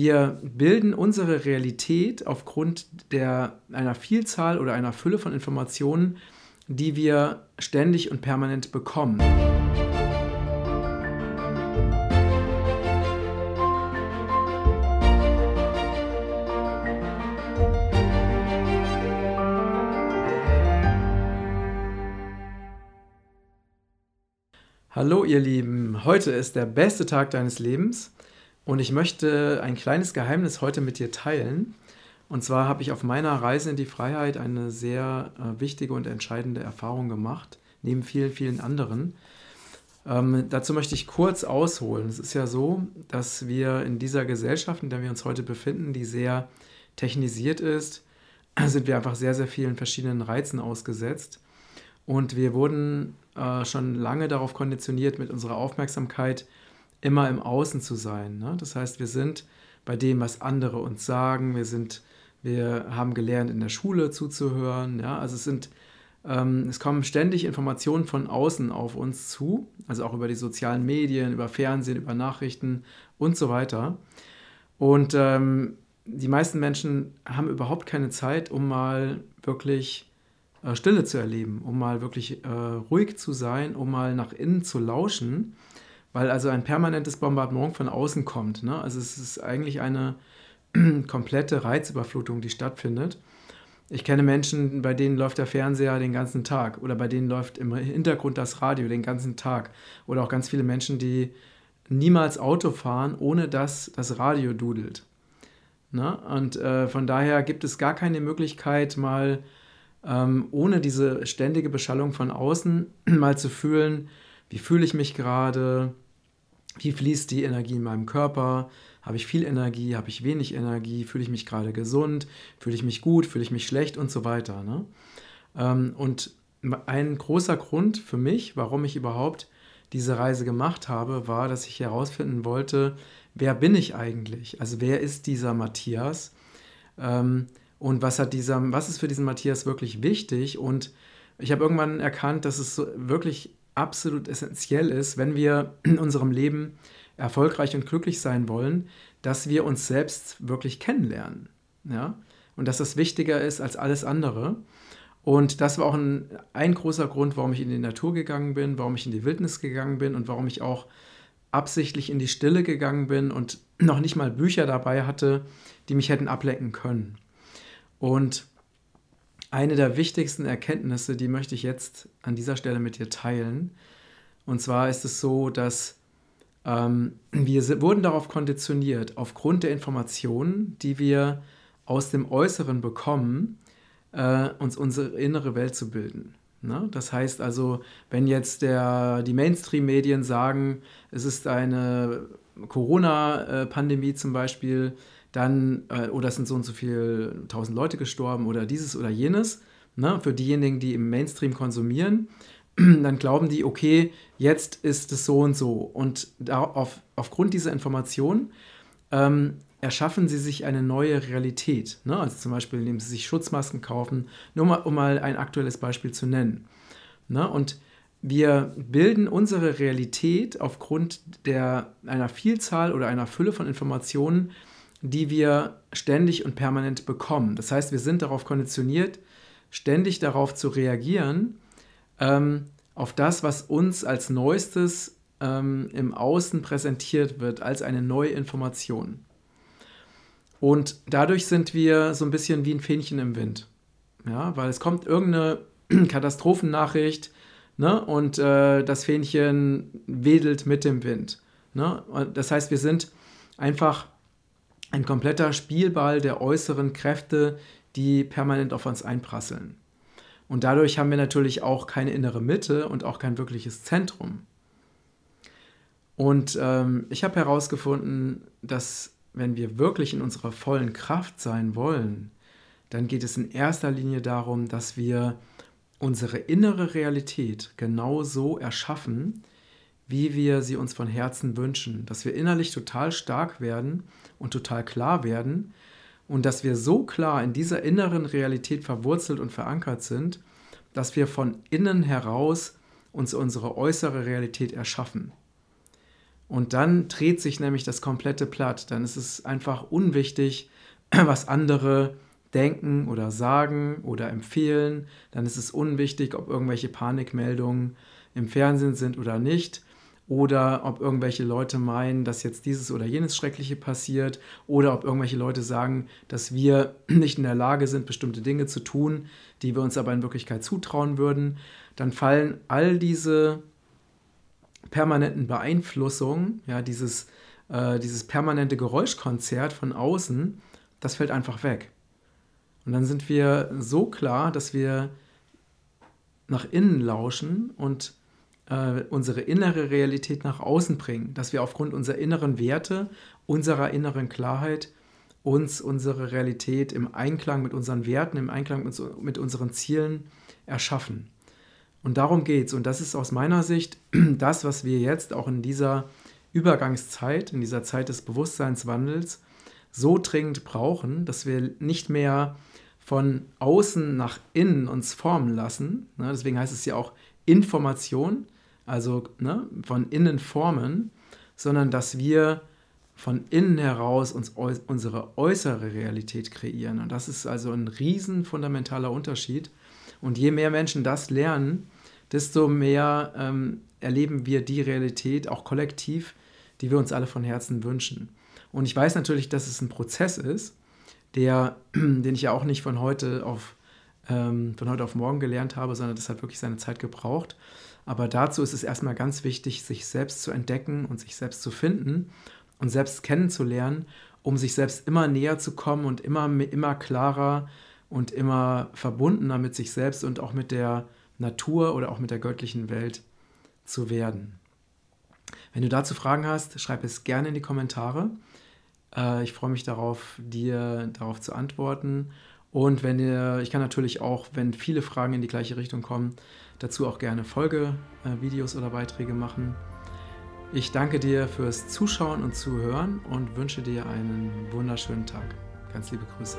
wir bilden unsere Realität aufgrund der, einer Vielzahl oder einer Fülle von Informationen, die wir ständig und permanent bekommen. Hallo ihr Lieben, heute ist der beste Tag deines Lebens und ich möchte ein kleines Geheimnis heute mit dir teilen. Und zwar habe ich auf meiner Reise in die Freiheit eine sehr äh, wichtige und entscheidende Erfahrung gemacht, neben vielen, vielen anderen. Ähm, dazu möchte ich kurz ausholen. Es ist ja so, dass wir in dieser Gesellschaft, in der wir uns heute befinden, die sehr technisiert ist, sind wir einfach sehr, sehr vielen verschiedenen Reizen ausgesetzt. Und wir wurden äh, schon lange darauf konditioniert, mit unserer Aufmerksamkeit immer im Außen zu sein. Ne? Das heißt, wir sind bei dem, was andere uns sagen. Wir sind, wir haben gelernt, in der Schule zuzuhören. Ja? Also es sind, ähm, es kommen ständig Informationen von außen auf uns zu, also auch über die sozialen Medien, über Fernsehen, über Nachrichten und so weiter. Und ähm, die meisten Menschen haben überhaupt keine Zeit, um mal wirklich äh, Stille zu erleben, um mal wirklich äh, ruhig zu sein, um mal nach innen zu lauschen, weil also ein permanentes Bombardement von außen kommt. Ne? Also es ist eigentlich eine komplette Reizüberflutung, die stattfindet. Ich kenne Menschen, bei denen läuft der Fernseher den ganzen Tag oder bei denen läuft im Hintergrund das Radio den ganzen Tag. Oder auch ganz viele Menschen, die niemals Auto fahren, ohne dass das Radio dudelt. Ne? Und äh, von daher gibt es gar keine Möglichkeit, mal ähm, ohne diese ständige Beschallung von außen mal zu fühlen, wie fühle ich mich gerade, wie fließt die Energie in meinem Körper, habe ich viel Energie, habe ich wenig Energie, fühle ich mich gerade gesund, fühle ich mich gut, fühle ich mich schlecht und so weiter. Ne? Ähm, und ein großer Grund für mich, warum ich überhaupt diese Reise gemacht habe, war, dass ich herausfinden wollte, wer bin ich eigentlich? Also wer ist dieser Matthias? Ähm, und was hat dieser, was ist für diesen Matthias wirklich wichtig? Und ich habe irgendwann erkannt, dass es wirklich absolut essentiell ist, wenn wir in unserem Leben erfolgreich und glücklich sein wollen, dass wir uns selbst wirklich kennenlernen. Ja? Und dass das wichtiger ist als alles andere. Und das war auch ein, ein großer Grund, warum ich in die Natur gegangen bin, warum ich in die Wildnis gegangen bin und warum ich auch absichtlich in die Stille gegangen bin und noch nicht mal Bücher dabei hatte, die mich hätten ablenken können. Und eine der wichtigsten Erkenntnisse, die möchte ich jetzt an dieser Stelle mit dir teilen. Und zwar ist es so, dass ähm, wir wurden darauf konditioniert, aufgrund der Informationen, die wir aus dem Äußeren bekommen, äh, uns unsere innere Welt zu bilden. Ne? Das heißt also, wenn jetzt der, die Mainstream-Medien sagen, es ist eine Corona-Pandemie zum Beispiel, dann, äh, oder es sind so und so viele tausend Leute gestorben oder dieses oder jenes, ne, für diejenigen, die im Mainstream konsumieren, dann glauben die, okay, jetzt ist es so und so. Und da, auf, aufgrund dieser Information ähm, erschaffen sie sich eine neue Realität. Ne? Also zum Beispiel, indem sie sich Schutzmasken kaufen, nur mal, um mal ein aktuelles Beispiel zu nennen. Ne? Und wir bilden unsere Realität aufgrund der, einer Vielzahl oder einer Fülle von Informationen, die wir ständig und permanent bekommen. Das heißt, wir sind darauf konditioniert, ständig darauf zu reagieren, ähm, auf das, was uns als Neuestes ähm, im Außen präsentiert wird, als eine neue Information. Und dadurch sind wir so ein bisschen wie ein Fähnchen im Wind. Ja, weil es kommt irgendeine Katastrophennachricht ne, und äh, das Fähnchen wedelt mit dem Wind. Ne? Das heißt, wir sind einfach ein kompletter Spielball der äußeren Kräfte, die permanent auf uns einprasseln. Und dadurch haben wir natürlich auch keine innere Mitte und auch kein wirkliches Zentrum. Und ähm, ich habe herausgefunden, dass wenn wir wirklich in unserer vollen Kraft sein wollen, dann geht es in erster Linie darum, dass wir unsere innere Realität genau so erschaffen, wie wir sie uns von Herzen wünschen, dass wir innerlich total stark werden und total klar werden und dass wir so klar in dieser inneren Realität verwurzelt und verankert sind, dass wir von innen heraus uns unsere äußere Realität erschaffen. Und dann dreht sich nämlich das komplette Blatt. Dann ist es einfach unwichtig, was andere denken oder sagen oder empfehlen. Dann ist es unwichtig, ob irgendwelche Panikmeldungen im Fernsehen sind oder nicht. Oder ob irgendwelche Leute meinen, dass jetzt dieses oder jenes Schreckliche passiert. Oder ob irgendwelche Leute sagen, dass wir nicht in der Lage sind, bestimmte Dinge zu tun, die wir uns aber in Wirklichkeit zutrauen würden. Dann fallen all diese permanenten Beeinflussungen, ja, dieses, äh, dieses permanente Geräuschkonzert von außen, das fällt einfach weg. Und dann sind wir so klar, dass wir nach innen lauschen und äh, unsere innere Realität nach außen bringen, dass wir aufgrund unserer inneren Werte, unserer inneren Klarheit uns unsere Realität im Einklang mit unseren Werten, im Einklang mit, mit unseren Zielen erschaffen. Und darum geht es. Und das ist aus meiner Sicht das, was wir jetzt auch in dieser Übergangszeit, in dieser Zeit des Bewusstseinswandels so dringend brauchen, dass wir nicht mehr von außen nach innen uns formen lassen. Ne, deswegen heißt es ja auch Information, also ne, von innen formen, sondern dass wir von innen heraus uns unsere äußere Realität kreieren. Und das ist also ein riesen fundamentaler Unterschied. Und je mehr Menschen das lernen, desto mehr ähm, erleben wir die Realität auch kollektiv, die wir uns alle von Herzen wünschen. Und ich weiß natürlich, dass es ein Prozess ist, der, den ich ja auch nicht von heute auf ähm, von heute auf morgen gelernt habe, sondern das hat wirklich seine Zeit gebraucht. Aber dazu ist es erstmal ganz wichtig, sich selbst zu entdecken und sich selbst zu finden und selbst kennenzulernen, um sich selbst immer näher zu kommen und immer, immer klarer und immer verbundener mit sich selbst und auch mit der Natur oder auch mit der göttlichen Welt zu werden. Wenn du dazu Fragen hast, schreib es gerne in die Kommentare. Äh, ich freue mich darauf, dir darauf zu antworten. Und wenn ihr, ich kann natürlich auch, wenn viele Fragen in die gleiche Richtung kommen, dazu auch gerne Folgevideos oder Beiträge machen. Ich danke dir fürs Zuschauen und Zuhören und wünsche dir einen wunderschönen Tag. Ganz liebe Grüße.